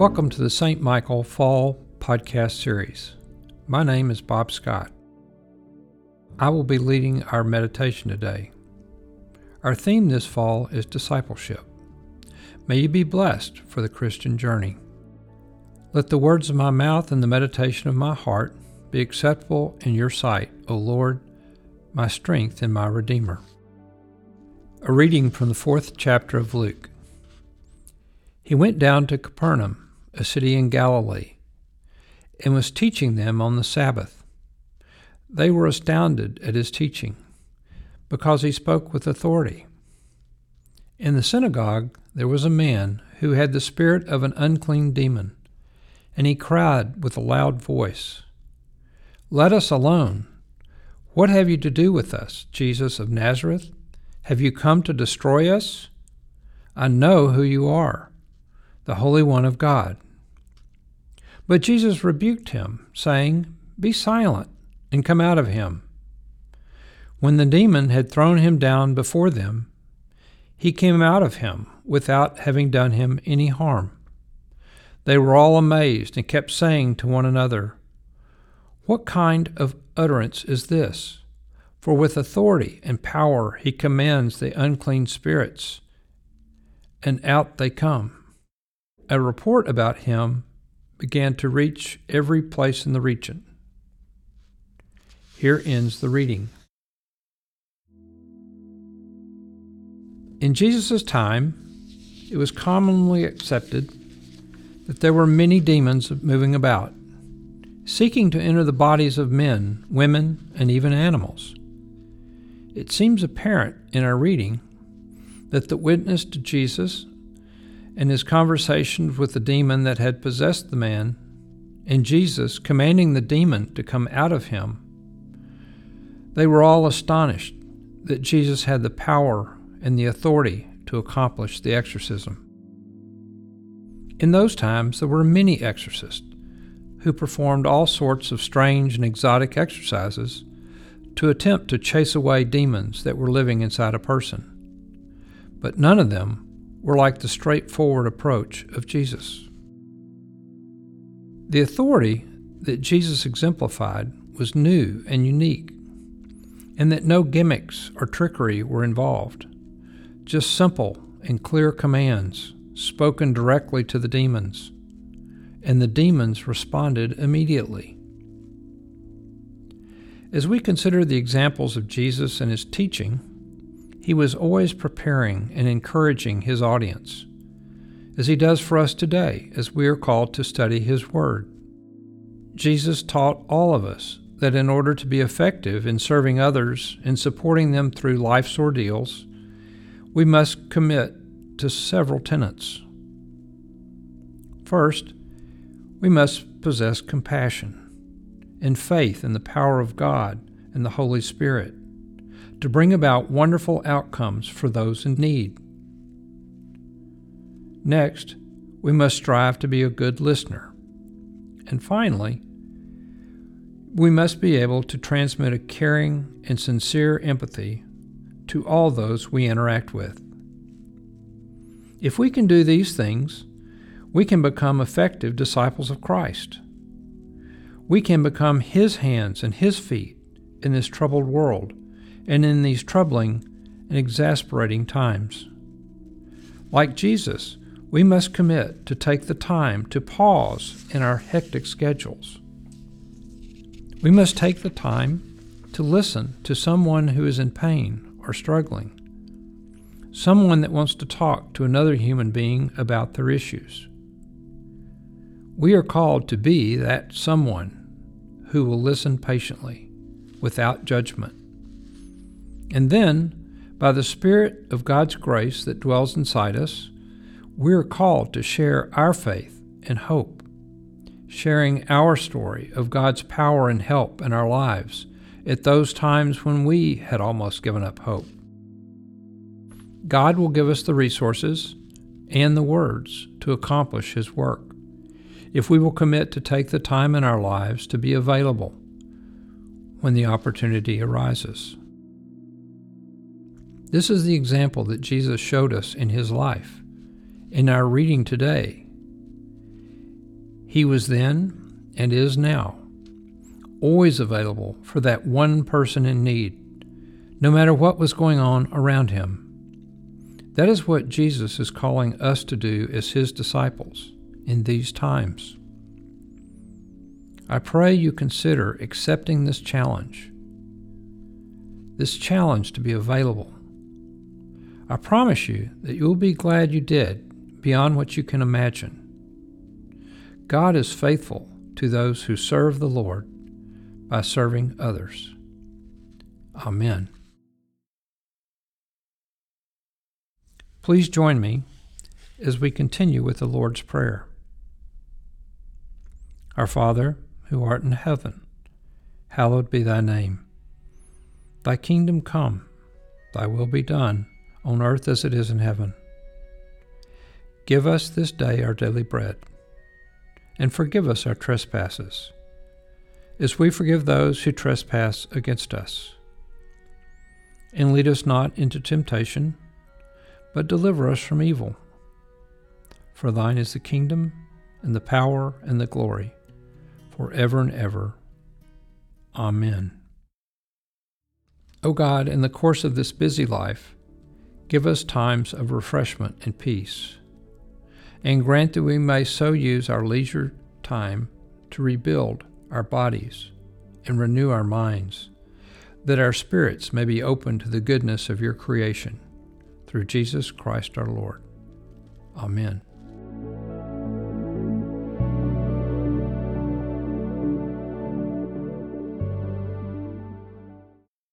Welcome to the St. Michael Fall Podcast Series. My name is Bob Scott. I will be leading our meditation today. Our theme this fall is discipleship. May you be blessed for the Christian journey. Let the words of my mouth and the meditation of my heart be acceptable in your sight, O Lord, my strength and my Redeemer. A reading from the fourth chapter of Luke. He went down to Capernaum a city in Galilee, and was teaching them on the Sabbath. They were astounded at his teaching, because he spoke with authority. In the synagogue there was a man who had the spirit of an unclean demon, and he cried with a loud voice, Let us alone. What have you to do with us, Jesus of Nazareth? Have you come to destroy us? I know who you are the Holy One of God. But Jesus rebuked him, saying, Be silent and come out of him. When the demon had thrown him down before them, he came out of him without having done him any harm. They were all amazed and kept saying to one another, What kind of utterance is this? For with authority and power he commands the unclean spirits, and out they come a report about him began to reach every place in the region. Here ends the reading. In Jesus' time, it was commonly accepted that there were many demons moving about, seeking to enter the bodies of men, women, and even animals. It seems apparent in our reading that the witness to Jesus in his conversations with the demon that had possessed the man, and Jesus commanding the demon to come out of him, they were all astonished that Jesus had the power and the authority to accomplish the exorcism. In those times, there were many exorcists who performed all sorts of strange and exotic exercises to attempt to chase away demons that were living inside a person. But none of them were like the straightforward approach of Jesus. The authority that Jesus exemplified was new and unique, and that no gimmicks or trickery were involved, just simple and clear commands spoken directly to the demons, and the demons responded immediately. As we consider the examples of Jesus and his teaching, he was always preparing and encouraging his audience, as he does for us today as we are called to study his word. Jesus taught all of us that in order to be effective in serving others and supporting them through life's ordeals, we must commit to several tenets. First, we must possess compassion and faith in the power of God and the Holy Spirit to bring about wonderful outcomes for those in need. Next, we must strive to be a good listener. And finally, we must be able to transmit a caring and sincere empathy to all those we interact with. If we can do these things, we can become effective disciples of Christ. We can become His hands and His feet in this troubled world and in these troubling and exasperating times. Like Jesus, we must commit to take the time to pause in our hectic schedules. We must take the time to listen to someone who is in pain or struggling, someone that wants to talk to another human being about their issues. We are called to be that someone who will listen patiently, without judgment. And then, by the Spirit of God's grace that dwells inside us, we are called to share our faith and hope, sharing our story of God's power and help in our lives at those times when we had almost given up hope. God will give us the resources and the words to accomplish His work if we will commit to take the time in our lives to be available when the opportunity arises. This is the example that Jesus showed us in his life. In our reading today, He was then and is now, always available for that one person in need, no matter what was going on around him. That is what Jesus is calling us to do as his disciples in these times. I pray you consider accepting this challenge, this challenge to be available. I promise you that you will be glad you did beyond what you can imagine. God is faithful to those who serve the Lord by serving others. Amen. Please join me as we continue with the Lord's Prayer. Our Father, who art in heaven, hallowed be thy name. Thy kingdom come, thy will be done, on earth as it is in heaven. Give us this day our daily bread, and forgive us our trespasses, as we forgive those who trespass against us. And lead us not into temptation, but deliver us from evil. For thine is the kingdom, and the power, and the glory forever and ever. Amen. O God, in the course of this busy life, give us times of refreshment and peace, and grant that we may so use our leisure time to rebuild our bodies and renew our minds, that our spirits may be open to the goodness of your creation. Through Jesus Christ our Lord. Amen.